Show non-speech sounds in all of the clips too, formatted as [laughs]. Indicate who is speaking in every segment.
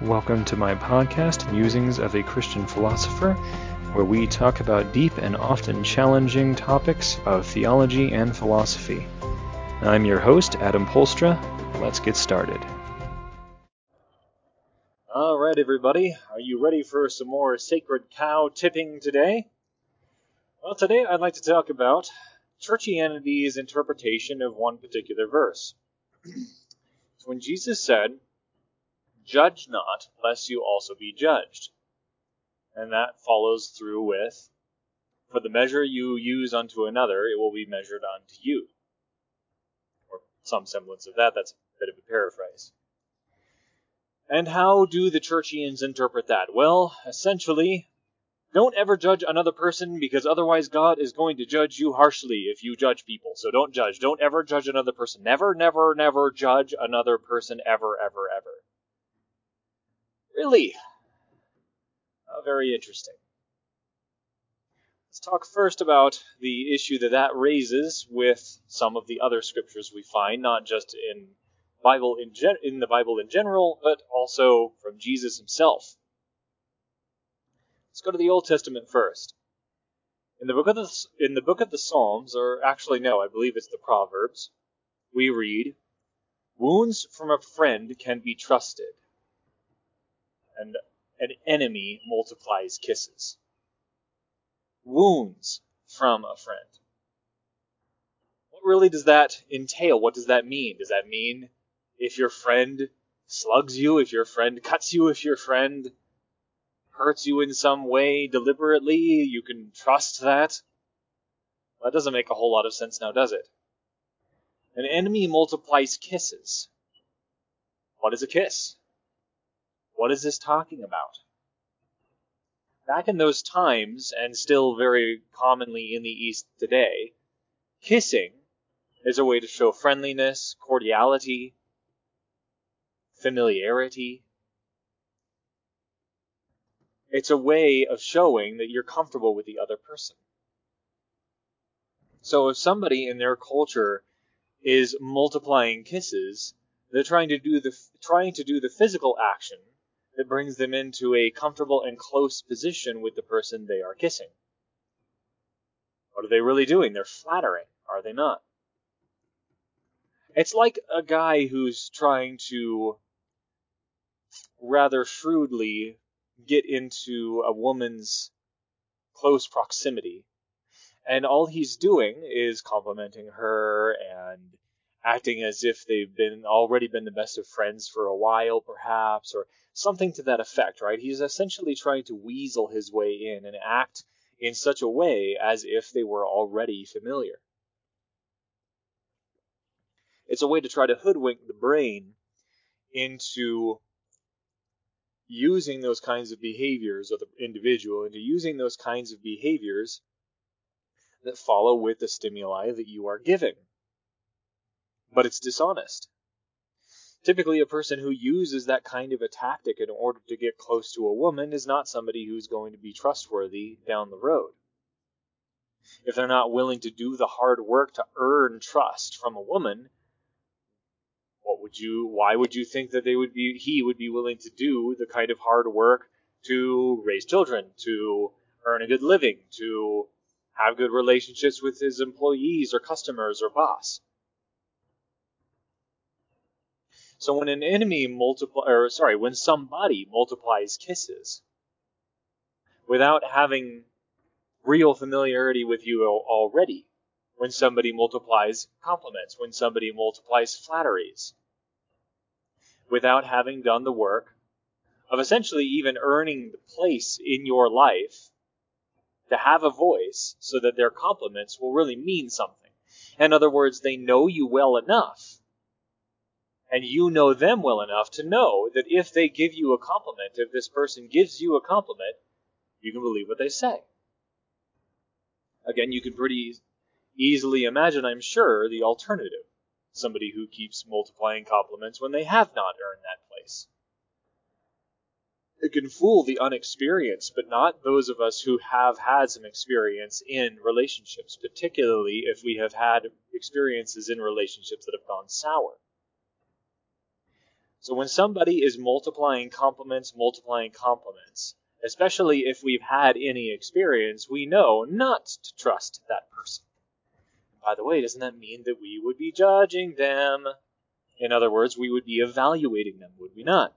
Speaker 1: Welcome to my podcast, Musings of a Christian Philosopher, where we talk about deep and often challenging topics of theology and philosophy. I'm your host, Adam Polstra. Let's get started. All right, everybody, are you ready for some more sacred cow tipping today? Well, today I'd like to talk about churchianity's interpretation of one particular verse. [clears throat] when Jesus said, Judge not, lest you also be judged. And that follows through with, For the measure you use unto another, it will be measured unto you. Or some semblance of that. That's a bit of a paraphrase. And how do the Churchians interpret that? Well, essentially, don't ever judge another person because otherwise God is going to judge you harshly if you judge people. So don't judge. Don't ever judge another person. Never, never, never judge another person ever, ever, ever. Really? Uh, very interesting. Let's talk first about the issue that that raises with some of the other scriptures we find, not just in Bible in, gen- in the Bible in general, but also from Jesus himself. Let's go to the Old Testament first. In the book of the, in the book of the Psalms, or actually no, I believe it's the Proverbs, we read, "Wounds from a friend can be trusted, and an enemy multiplies kisses. Wounds from a friend. What really does that entail? What does that mean? Does that mean if your friend slugs you, if your friend cuts you, if your friend hurts you in some way deliberately, you can trust that? That doesn't make a whole lot of sense now, does it? An enemy multiplies kisses. What is a kiss? What is this talking about? Back in those times, and still very commonly in the East today, kissing is a way to show friendliness, cordiality, familiarity. It's a way of showing that you're comfortable with the other person. So if somebody in their culture is multiplying kisses, they're trying to do the trying to do the physical action that brings them into a comfortable and close position with the person they are kissing. What are they really doing? They're flattering, are they not? It's like a guy who's trying to rather shrewdly get into a woman's close proximity. And all he's doing is complimenting her and acting as if they've been already been the best of friends for a while, perhaps, or something to that effect, right? He's essentially trying to weasel his way in and act in such a way as if they were already familiar. It's a way to try to hoodwink the brain into using those kinds of behaviors of the individual, into using those kinds of behaviors that follow with the stimuli that you are giving. But it's dishonest. Typically, a person who uses that kind of a tactic in order to get close to a woman is not somebody who's going to be trustworthy down the road. If they're not willing to do the hard work to earn trust from a woman, what would you why would you think that they would be he would be willing to do the kind of hard work to raise children, to earn a good living, to have good relationships with his employees or customers or boss? So when an enemy multiply, or sorry, when somebody multiplies kisses without having real familiarity with you already, when somebody multiplies compliments, when somebody multiplies flatteries, without having done the work of essentially even earning the place in your life to have a voice so that their compliments will really mean something. In other words, they know you well enough and you know them well enough to know that if they give you a compliment, if this person gives you a compliment, you can believe what they say. Again, you can pretty easily imagine, I'm sure, the alternative. Somebody who keeps multiplying compliments when they have not earned that place. It can fool the unexperienced, but not those of us who have had some experience in relationships, particularly if we have had experiences in relationships that have gone sour. So when somebody is multiplying compliments, multiplying compliments, especially if we've had any experience, we know not to trust that person. By the way, doesn't that mean that we would be judging them? In other words, we would be evaluating them, would we not?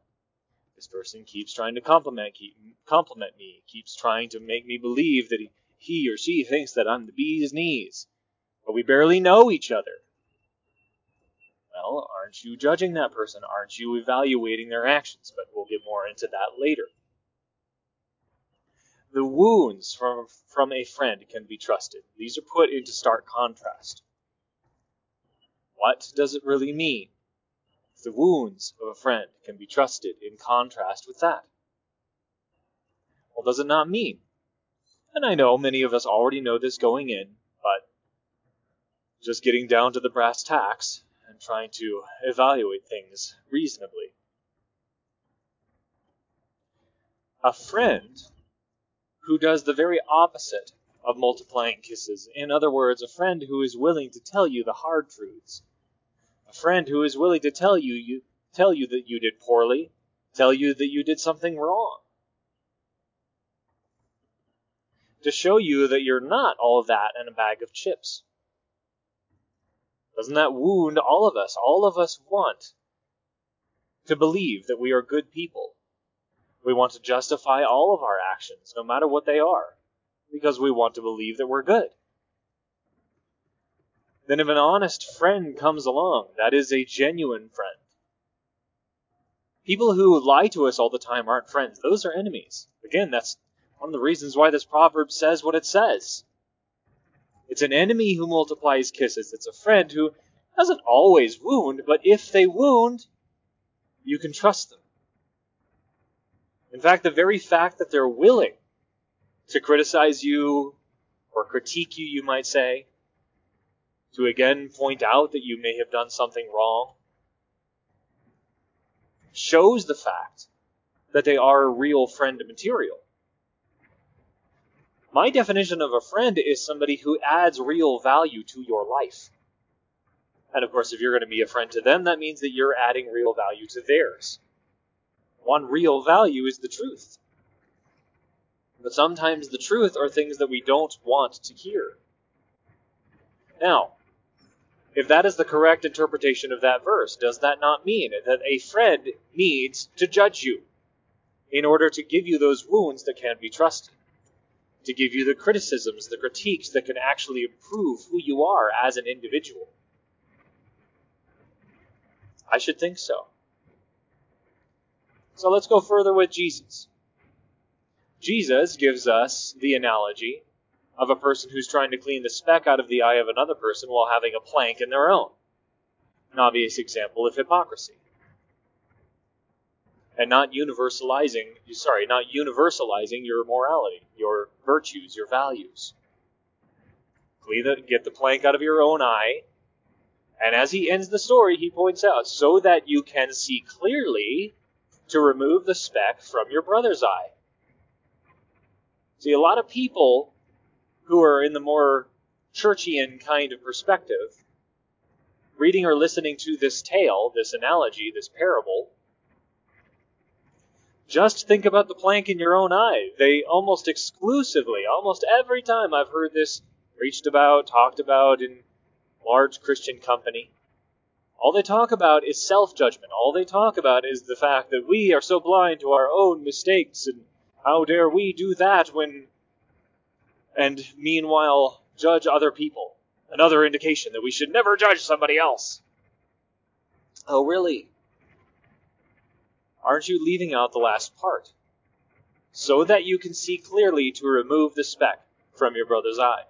Speaker 1: This person keeps trying to compliment keep, compliment me, keeps trying to make me believe that he, he or she thinks that I'm the bee's knees, but we barely know each other. Well, aren't you judging that person? Aren't you evaluating their actions? But we'll get more into that later. The wounds from, from a friend can be trusted. These are put into stark contrast. What does it really mean? The wounds of a friend can be trusted in contrast with that. Well, does it not mean? And I know many of us already know this going in, but just getting down to the brass tacks trying to evaluate things reasonably. A friend who does the very opposite of multiplying kisses. In other words, a friend who is willing to tell you the hard truths. A friend who is willing to tell you, you tell you that you did poorly, tell you that you did something wrong. To show you that you're not all that and a bag of chips. Doesn't that wound all of us? All of us want to believe that we are good people, we want to justify all of our actions, no matter what they are, because we want to believe that we're good. Then, if an honest friend comes along, that is a genuine friend. People who lie to us all the time aren't friends, those are enemies. Again, that's one of the reasons why this proverb says what it says. It's an enemy who multiplies kisses. It's a friend who doesn't always wound, but if they wound, you can trust them. In fact, the very fact that they're willing to criticize you or critique you, you might say, to again point out that you may have done something wrong, shows the fact that they are a real friend material. My definition of a friend is somebody who adds real value to your life. And of course, if you're going to be a friend to them, that means that you're adding real value to theirs one real value is the truth. But sometimes the truth are things that we don't want to hear. Now, if that is the correct interpretation of that verse, does that not mean that a friend needs to judge you in order to give you those wounds that can be trusted? To give you the criticisms, the critiques that can actually improve who you are as an individual? I should think so. So let's go further with Jesus. Jesus gives us the analogy of a person who's trying to clean the speck out of the eye of another person while having a plank in their own. An obvious example of hypocrisy. And not universalizing, sorry, not universalizing your morality, your virtues, your values. Get the plank out of your own eye. And as he ends the story, he points out, so that you can see clearly to remove the speck from your brother's eye. See, a lot of people who are in the more churchian kind of perspective, reading or listening to this tale, this analogy, this parable, just think about the plank in your own eye. They almost exclusively, almost every time I've heard this preached about, talked about in large Christian company, all they talk about is self judgment. All they talk about is the fact that we are so blind to our own mistakes and how dare we do that when. And meanwhile, judge other people. Another indication that we should never judge somebody else. Oh, really? Aren't you leaving out the last part? So that you can see clearly to remove the speck from your brother's eye.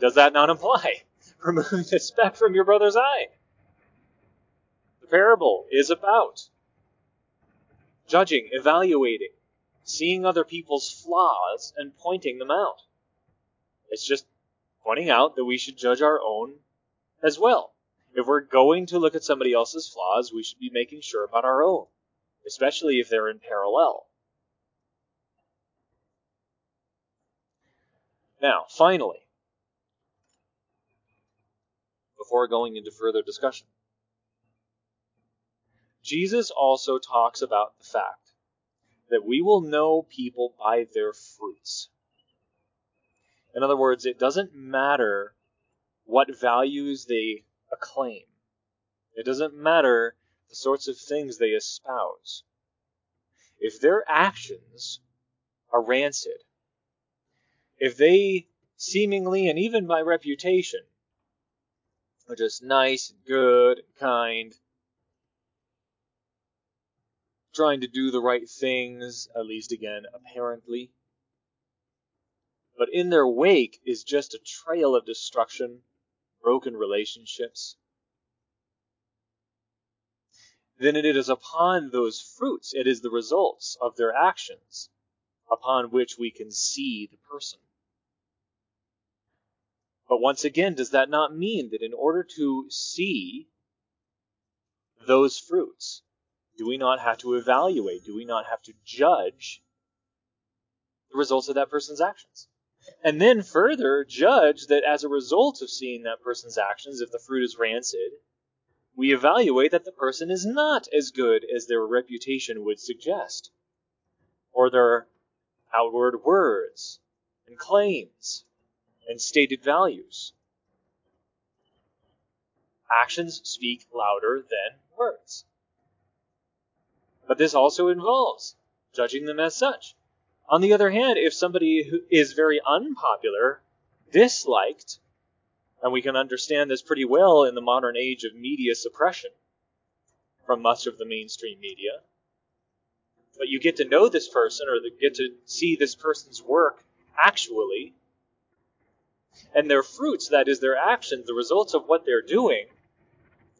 Speaker 1: Does that not imply [laughs] removing the speck from your brother's eye? The parable is about. Judging, evaluating, seeing other people's flaws and pointing them out. It's just pointing out that we should judge our own as well. If we're going to look at somebody else's flaws, we should be making sure about our own, especially if they're in parallel. Now, finally, before going into further discussion, Jesus also talks about the fact that we will know people by their fruits. In other words, it doesn't matter what values they acclaim. It doesn't matter the sorts of things they espouse. If their actions are rancid, if they seemingly and even by reputation are just nice good kind, trying to do the right things, at least again, apparently. But in their wake is just a trail of destruction broken relationships, then it is upon those fruits, it is the results of their actions upon which we can see the person. But once again, does that not mean that in order to see those fruits, do we not have to evaluate? Do we not have to judge the results of that person's actions? and then further judge that as a result of seeing that person's actions, if the fruit is rancid, we evaluate that the person is not as good as their reputation would suggest, or their outward words and claims and stated values. Actions speak louder than words. But this also involves judging them as such. On the other hand, if somebody who is very unpopular, disliked, and we can understand this pretty well in the modern age of media suppression from much of the mainstream media, but you get to know this person or get to see this person's work actually, and their fruits, that is, their actions, the results of what they're doing,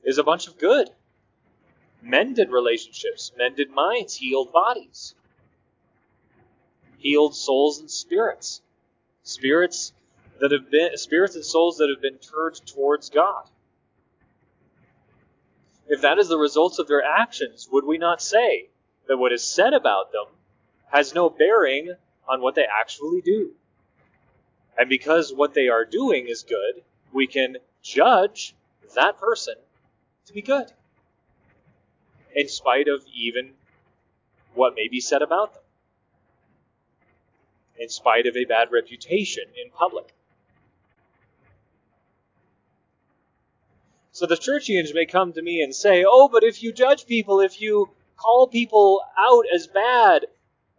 Speaker 1: is a bunch of good. Mended relationships, mended minds, healed bodies healed souls and spirits. Spirits that have been spirits and souls that have been turned towards God. If that is the results of their actions, would we not say that what is said about them has no bearing on what they actually do? And because what they are doing is good, we can judge that person to be good, in spite of even what may be said about them in spite of a bad reputation in public. So the churchians may come to me and say, Oh, but if you judge people, if you call people out as bad,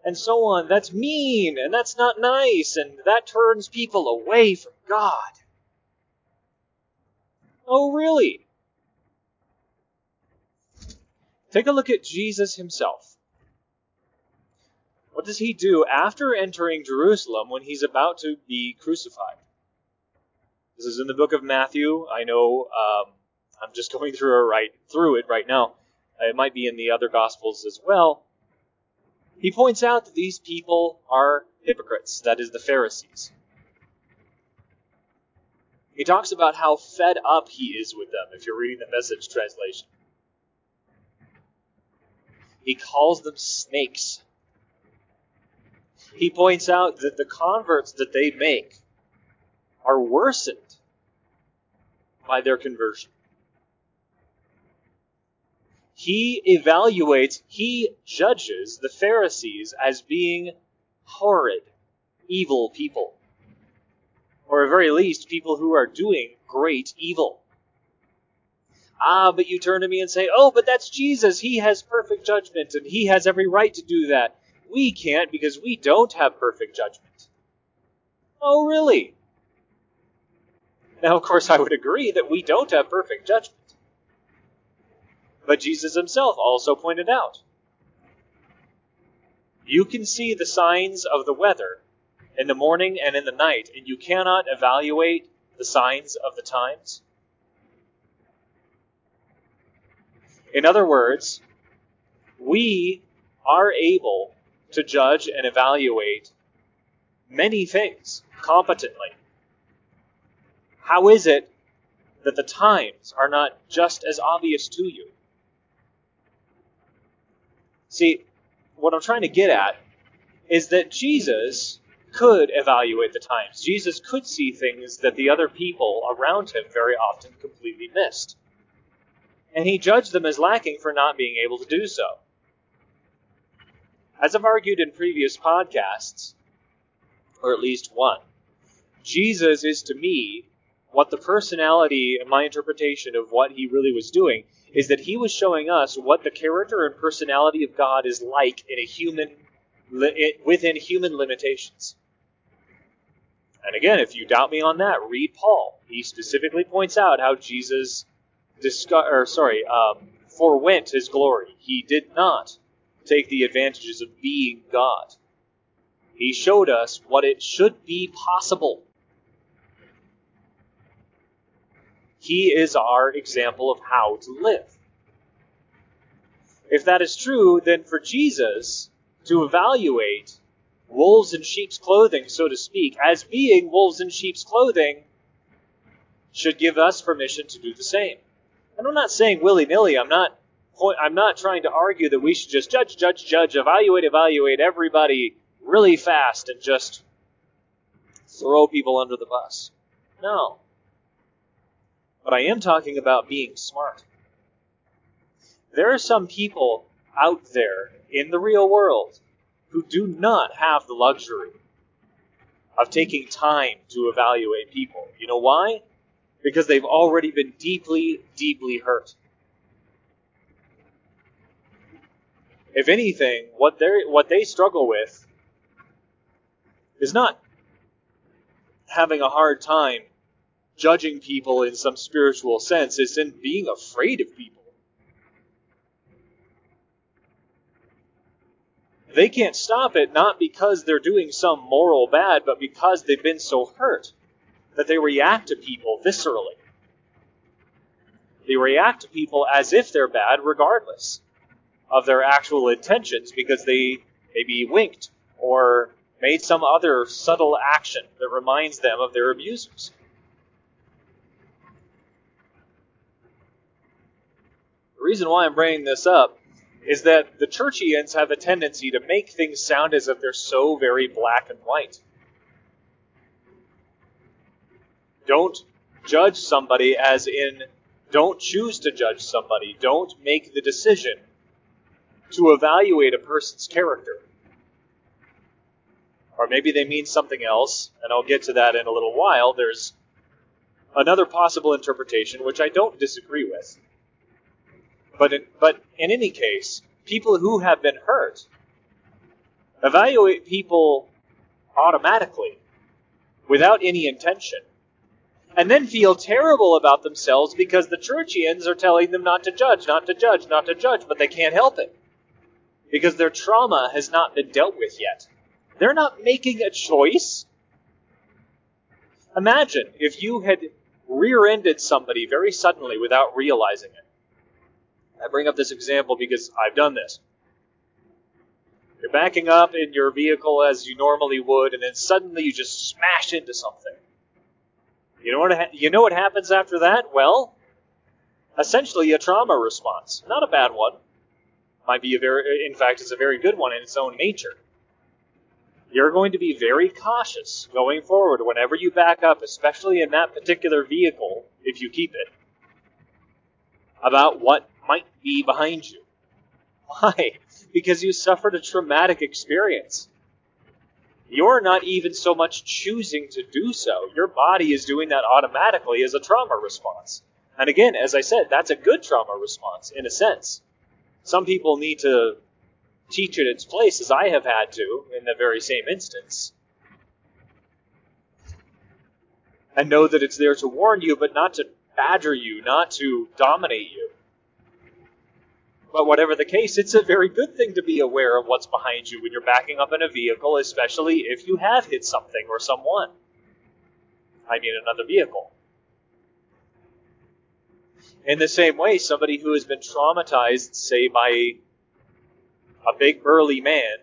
Speaker 1: and so on, that's mean, and that's not nice, and that turns people away from God. Oh, really? Take a look at Jesus himself. What does he do after entering Jerusalem when he's about to be crucified? This is in the book of Matthew. I know um, I'm just going through it right through it right now. It might be in the other gospels as well. He points out that these people are hypocrites, that is, the Pharisees. He talks about how fed up he is with them, if you're reading the message translation. He calls them snakes he points out that the converts that they make are worsened by their conversion. He evaluates, he judges the Pharisees as being horrid, evil people. Or at very least, people who are doing great evil. Ah, but you turn to me and say, oh, but that's Jesus. He has perfect judgment and he has every right to do that. We can't because we don't have perfect judgment. Oh, really? Now, of course, I would agree that we don't have perfect judgment. But Jesus himself also pointed out you can see the signs of the weather in the morning and in the night, and you cannot evaluate the signs of the times. In other words, we are able to judge and evaluate many things competently. How is it that the times are not just as obvious to you? See, what I'm trying to get at is that Jesus could evaluate the times. Jesus could see things that the other people around him very often completely missed. and he judged them as lacking for not being able to do so. As I've argued in previous podcasts, or at least one, Jesus is to me what the personality and my interpretation of what he really was doing is that he was showing us what the character and personality of God is like in a human within human limitations. And again, if you doubt me on that, read Paul. He specifically points out how Jesus discuss, or sorry, um, forwent his glory. He did not take the advantages of being God. He showed us what it should be possible. He is our example of how to live. If that is true, then for Jesus to evaluate wolves in sheep's clothing, so to speak, as being wolves in sheep's clothing, should give us permission to do the same. And I'm not saying willy nilly. I'm not. I'm not trying to argue that we should just judge, judge, judge, evaluate, evaluate everybody really fast and just throw people under the bus. No. But I am talking about being smart. There are some people out there in the real world who do not have the luxury of taking time to evaluate people. You know why? Because they've already been deeply, deeply hurt. If anything, what they what they struggle with is not having a hard time judging people in some spiritual sense, it's in being afraid of people. They can't stop it not because they're doing some moral bad, but because they've been so hurt that they react to people viscerally. They react to people as if they're bad, regardless of their actual intentions, because they maybe winked or made some other subtle action that reminds them of their abusers. Reason why I'm bringing this up is that the churchians have a tendency to make things sound as if they're so very black and white. Don't judge somebody as in don't choose to judge somebody. Don't make the decision to evaluate a person's character. Or maybe they mean something else, and I'll get to that in a little while. There's another possible interpretation, which I don't disagree with. But in, but in any case, people who have been hurt evaluate people automatically without any intention and then feel terrible about themselves because the churchians are telling them not to judge, not to judge, not to judge, but they can't help it because their trauma has not been dealt with yet. They're not making a choice. Imagine if you had rear ended somebody very suddenly without realizing it. I bring up this example because I've done this. You're backing up in your vehicle as you normally would, and then suddenly you just smash into something. You know what? Ha- you know what happens after that? Well, essentially a trauma response. Not a bad one. Might be a very, in fact, it's a very good one in its own nature. You're going to be very cautious going forward whenever you back up, especially in that particular vehicle, if you keep it, about what might be behind you. Why? Because you suffered a traumatic experience. You're not even so much choosing to do so. Your body is doing that automatically as a trauma response. And again, as I said, that's a good trauma response in a sense. Some people need to teach it its place, as I have had to in the very same instance. And know that it's there to warn you, but not to badger you, not to dominate you. But whatever the case, it's a very good thing to be aware of what's behind you when you're backing up in a vehicle, especially if you have hit something or someone. I mean, another vehicle. In the same way, somebody who has been traumatized, say, by a big burly man,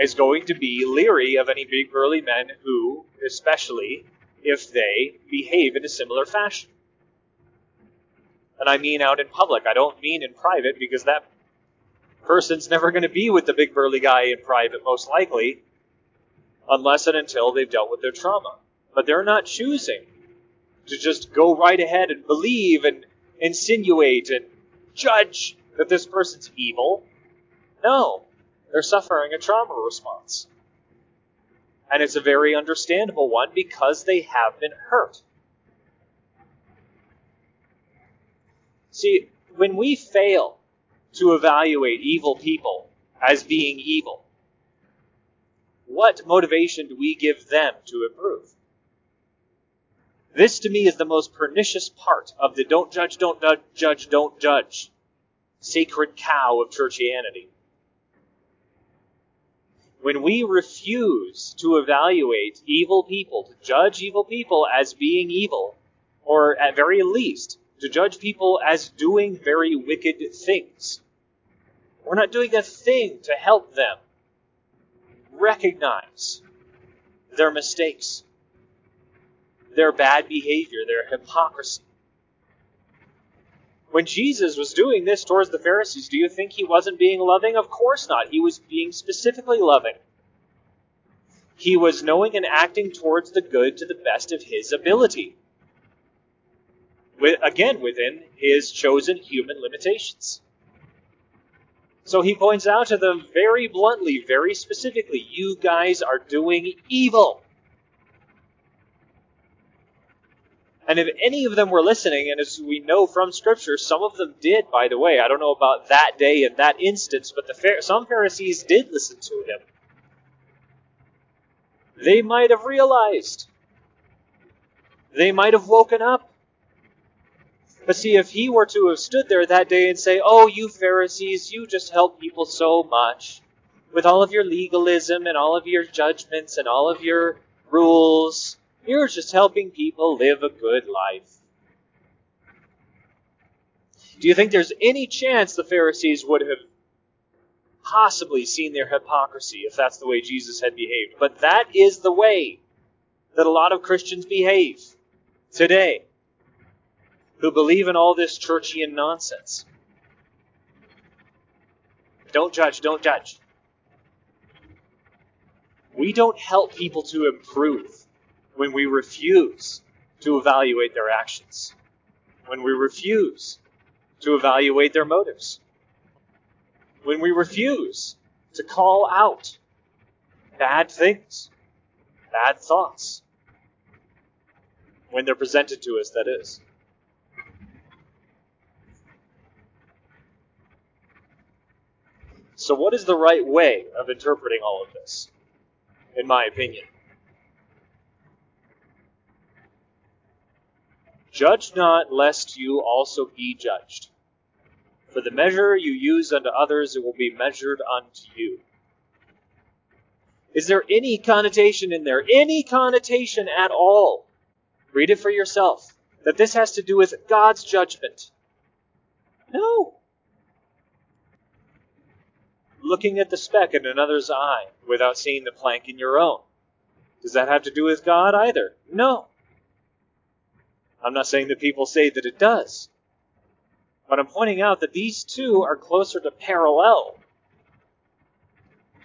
Speaker 1: is going to be leery of any big burly men who, especially if they behave in a similar fashion and I mean out in public. I don't mean in private because that person's never going to be with the big burly guy in private, most likely, unless and until they've dealt with their trauma. But they're not choosing to just go right ahead and believe and insinuate and judge that this person's evil. No, they're suffering a trauma response. And it's a very understandable one because they have been hurt. See, when we fail to evaluate evil people as being evil, what motivation do we give them to improve? This to me is the most pernicious part of the don't judge, don't judge, don't judge sacred cow of churchianity. When we refuse to evaluate evil people, to judge evil people as being evil, or at very least, to judge people as doing very wicked things, we're not doing a thing to help them recognize their mistakes, their bad behavior, their hypocrisy. When Jesus was doing this towards the Pharisees, do you think he wasn't being loving? Of course not. He was being specifically loving. He was knowing and acting towards the good to the best of his ability. With, again, within his chosen human limitations. So he points out to them very bluntly, very specifically, you guys are doing evil. And if any of them were listening, and as we know from Scripture, some of them did, by the way, I don't know about that day and that instance, but the some Pharisees did listen to him. They might have realized. They might have woken up. But see, if he were to have stood there that day and say, Oh, you Pharisees, you just help people so much. With all of your legalism and all of your judgments and all of your rules, you're just helping people live a good life. Do you think there's any chance the Pharisees would have possibly seen their hypocrisy if that's the way Jesus had behaved? But that is the way that a lot of Christians behave today who believe in all this churchian nonsense. Don't judge, don't judge. We don't help people to improve when we refuse to evaluate their actions, when we refuse to evaluate their motives, when we refuse to call out bad things, bad thoughts, when they're presented to us, that is. So, what is the right way of interpreting all of this, in my opinion? Judge not, lest you also be judged. For the measure you use unto others, it will be measured unto you. Is there any connotation in there? Any connotation at all? Read it for yourself. That this has to do with God's judgment. No. Looking at the speck in another's eye without seeing the plank in your own. Does that have to do with God either? No. I'm not saying that people say that it does. But I'm pointing out that these two are closer to parallel.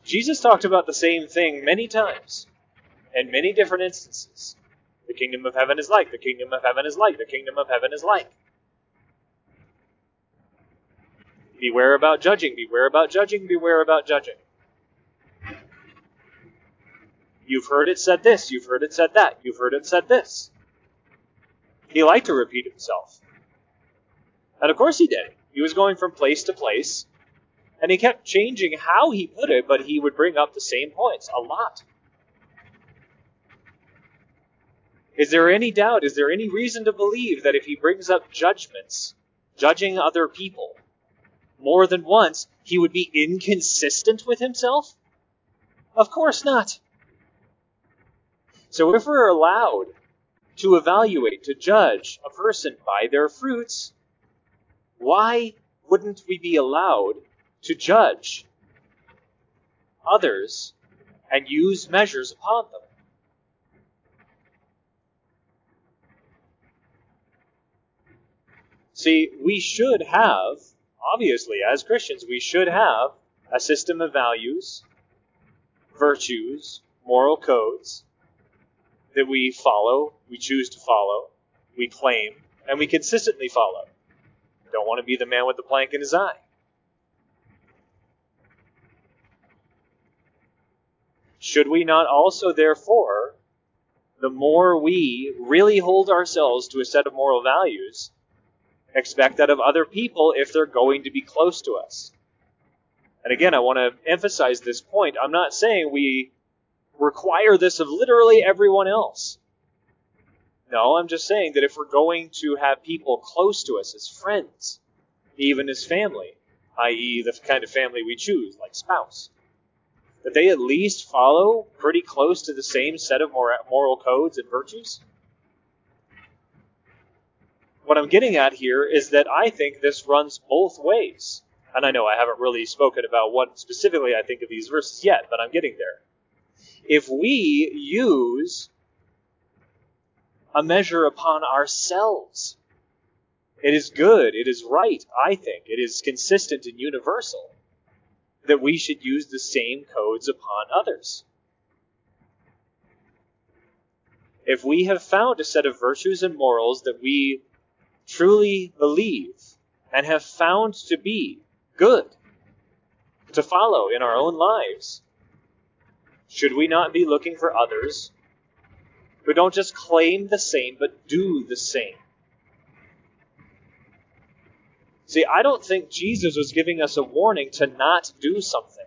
Speaker 1: Jesus talked about the same thing many times, in many different instances. The kingdom of heaven is like, the kingdom of heaven is like, the kingdom of heaven is like. Beware about judging, beware about judging, beware about judging. You've heard it said this, you've heard it said that, you've heard it said this. He liked to repeat himself. And of course he did. He was going from place to place, and he kept changing how he put it, but he would bring up the same points a lot. Is there any doubt, is there any reason to believe that if he brings up judgments, judging other people, more than once, he would be inconsistent with himself? Of course not. So if we're allowed to evaluate, to judge a person by their fruits, why wouldn't we be allowed to judge others and use measures upon them? See, we should have, obviously, as Christians, we should have a system of values, virtues, moral codes that we follow, we choose to follow, we claim, and we consistently follow. Don't want to be the man with the plank in his eye. Should we not also, therefore, the more we really hold ourselves to a set of moral values, expect that of other people if they're going to be close to us? And again, I want to emphasize this point. I'm not saying we require this of literally everyone else. No, I'm just saying that if we're going to have people close to us as friends, even as family, i.e., the kind of family we choose, like spouse, that they at least follow pretty close to the same set of moral codes and virtues? What I'm getting at here is that I think this runs both ways. And I know I haven't really spoken about what specifically I think of these verses yet, but I'm getting there. If we use a measure upon ourselves. It is good, it is right, I think, it is consistent and universal that we should use the same codes upon others. If we have found a set of virtues and morals that we truly believe and have found to be good to follow in our own lives, should we not be looking for others who don't just claim the same, but do the same. See, I don't think Jesus was giving us a warning to not do something.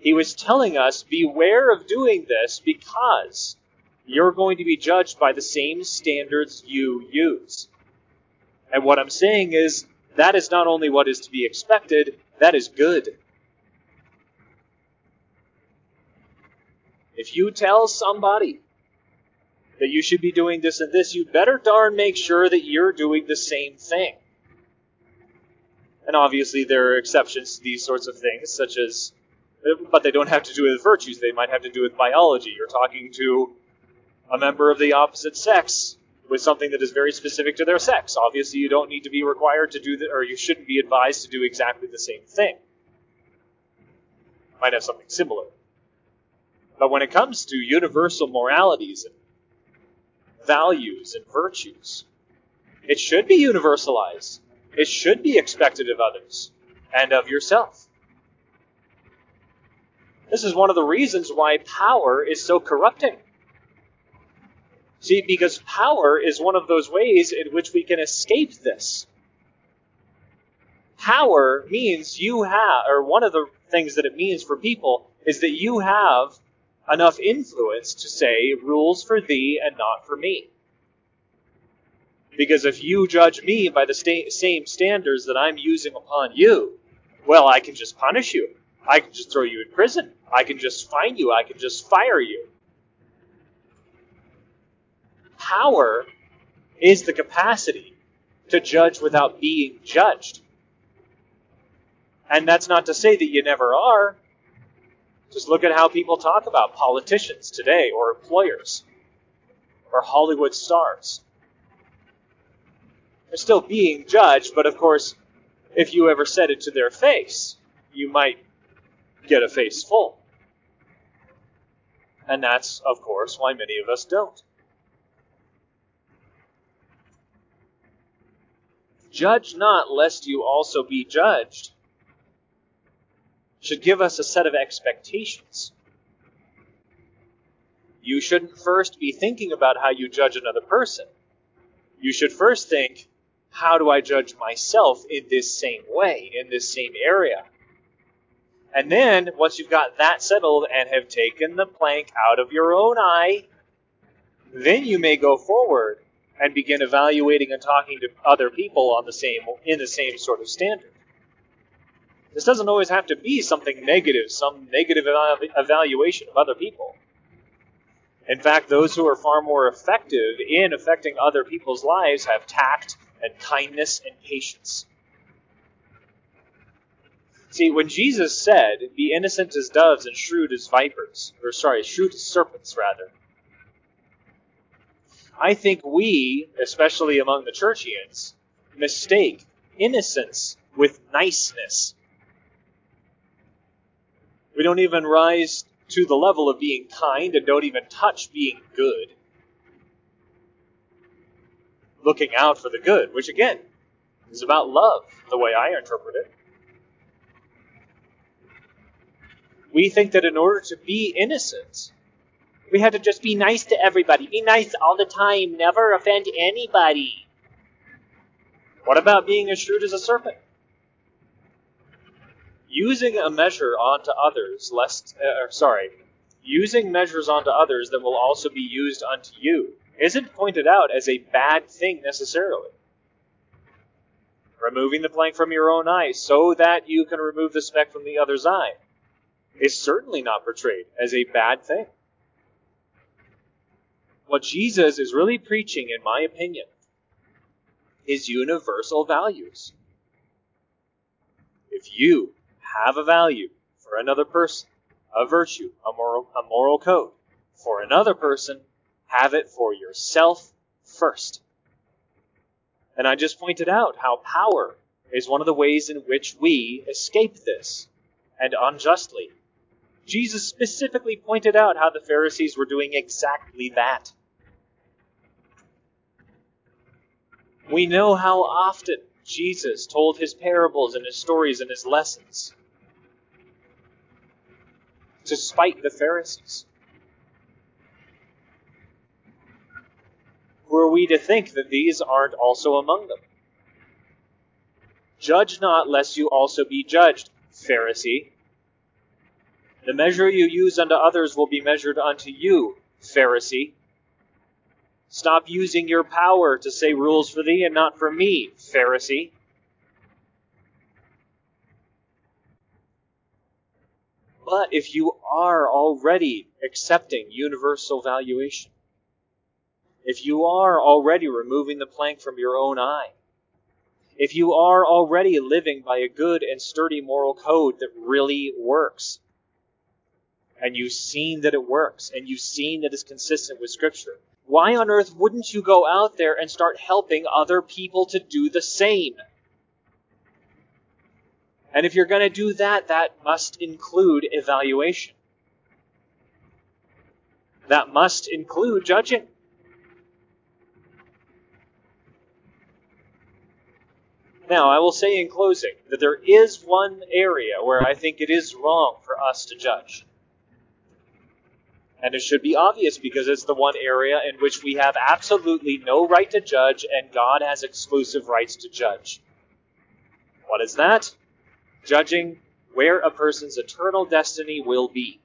Speaker 1: He was telling us, beware of doing this because you're going to be judged by the same standards you use. And what I'm saying is, that is not only what is to be expected, that is good. If you tell somebody that you should be doing this and this, you better darn make sure that you're doing the same thing. And obviously, there are exceptions to these sorts of things, such as, but they don't have to do with virtues. They might have to do with biology. You're talking to a member of the opposite sex with something that is very specific to their sex. Obviously, you don't need to be required to do that, or you shouldn't be advised to do exactly the same thing. Might have something similar. But when it comes to universal moralities and values and virtues. It should be universalized. It should be expected of others and of yourself. This is one of the reasons why power is so corrupting. See, because power is one of those ways in which we can escape this. Power means you have, or one of the things that it means for people is that you have enough influence to say, rules for thee and not for me. Because if you judge me by the sta- same standards that I'm using upon you, well, I can just punish you. I can just throw you in prison. I can just fine you. I can just fire you. Power is the capacity to judge without being judged. And that's not to say that you never are. Just look at how people talk about politicians today, or employers, or Hollywood stars. They're still being judged, but of course, if you ever said it to their face, you might get a face full. And that's, of course, why many of us don't. Judge not, lest you also be judged should give us a set of expectations. You shouldn't first be thinking about how you judge another person. You should first think, how do I judge myself in this same way, in this same area? And then, once you've got that settled and have taken the plank out of your own eye, then you may go forward and begin evaluating and talking to other people on the same in the same sort of standard. This doesn't always have to be something negative, some negative evaluation of other people. In fact, those who are far more effective in affecting other people's lives have tact and kindness and patience. See, when Jesus said, Be innocent as doves and shrewd as vipers, or sorry, shrewd as serpents, rather, I think we, especially among the churchians, mistake innocence with niceness. We don't even rise to the level of being kind and don't even touch being good. Looking out for the good, which again is about love, the way I interpret it. We think that in order to be innocent, we have to just be nice to everybody. Be nice all the time. Never offend anybody. What about being as shrewd as a serpent? Using a measure onto others, lest, uh, sorry, using measures onto others that will also be used unto you isn't pointed out as a bad thing necessarily. Removing the plank from your own eye so that you can remove the speck from the other's eye is certainly not portrayed as a bad thing. What Jesus is really preaching, in my opinion, is universal values. If you have a value for another person, a virtue, a moral, a moral code, for another person, have it for yourself first. And I just pointed out how power is one of the ways in which we escape this, and unjustly. Jesus specifically pointed out how the Pharisees were doing exactly that. We know how often Jesus told his parables and his stories and his lessons to spite the Pharisees. Who are we to think that these aren't also among them? Judge not, lest you also be judged, Pharisee. The measure you use unto others will be measured unto you, Pharisee. Stop using your power to say rules for thee and not for me, Pharisee. But if you are already accepting universal valuation, if you are already removing the plank from your own eye, if you are already living by a good and sturdy moral code that really works, and you've seen that it works, and you've seen that it's consistent with Scripture, why on earth wouldn't you go out there and start helping other people to do the same? And if you're going to do that, that must include evaluation. That must include judging. Now, I will say in closing that there is one area where I think it is wrong for us to judge. And it should be obvious because it's the one area in which we have absolutely no right to judge and God has exclusive rights to judge. What is that? Judging where a person's eternal destiny will be.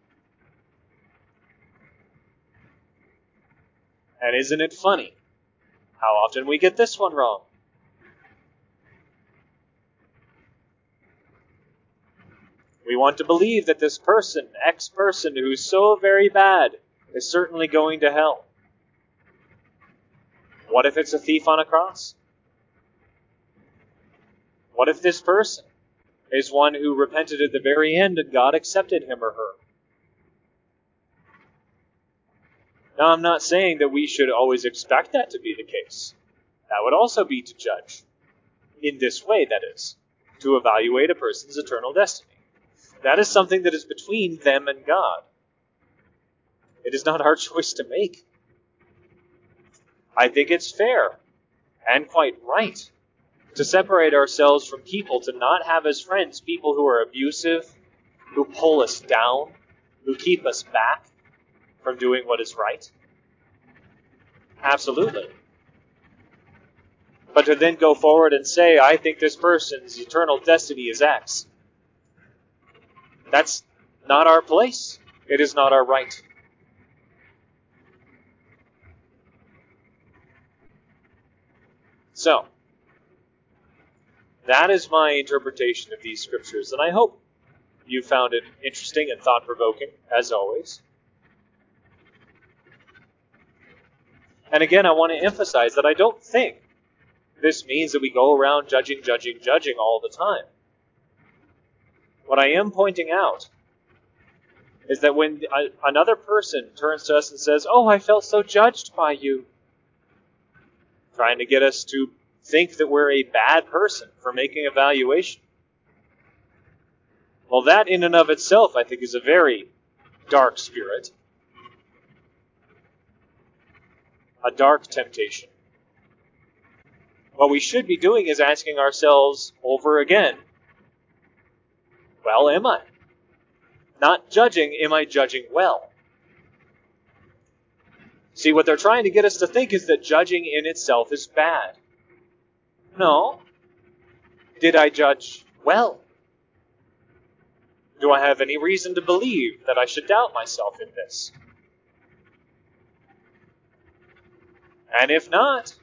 Speaker 1: And isn't it funny how often we get this one wrong? We want to believe that this person, X person, who's so very bad, is certainly going to hell. What if it's a thief on a cross? What if this person is one who repented at the very end and God accepted him or her? Now, I'm not saying that we should always expect that to be the case. That would also be to judge. In this way, that is, to evaluate a person's eternal destiny. That is something that is between them and God. It is not our [laughs] choice to make. I think it's fair and quite right to separate ourselves from people, to not have as friends people who are abusive, who pull us down, who keep us back from doing what is right. Absolutely. But to then go forward and say, I think this person's eternal destiny is X. That's not our place. It is not our right. So, that is my interpretation of these scriptures, and I hope you found it interesting and thought provoking, as always. And again, I want to emphasize that I don't think this means that we go around judging, judging, judging all the time. What I am pointing out is that when another person turns to us and says, Oh, I felt so judged by you, trying to get us to think that we're a bad person for making a valuation. Well, that in and of itself, I think, is a very dark spirit, a dark temptation. What we should be doing is asking ourselves over again well, am I? Not judging, am I judging well? See, what they're trying to get us to think is that judging in itself is bad. No. Did I judge well? Do I have any reason to believe that I should doubt myself in this? And if not,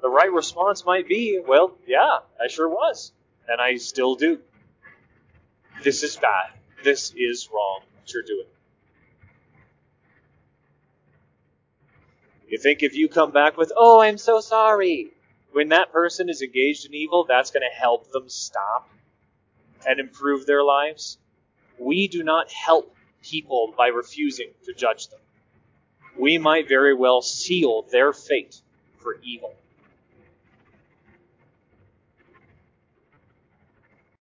Speaker 1: the right response might be, well, yeah, I sure was. And I still do. This is bad. This is wrong, what you're doing. You think if you come back with, oh, I'm so sorry, when that person is engaged in evil, that's going to help them stop and improve their lives? We do not help people by refusing to judge them. We might very well seal their fate for evil.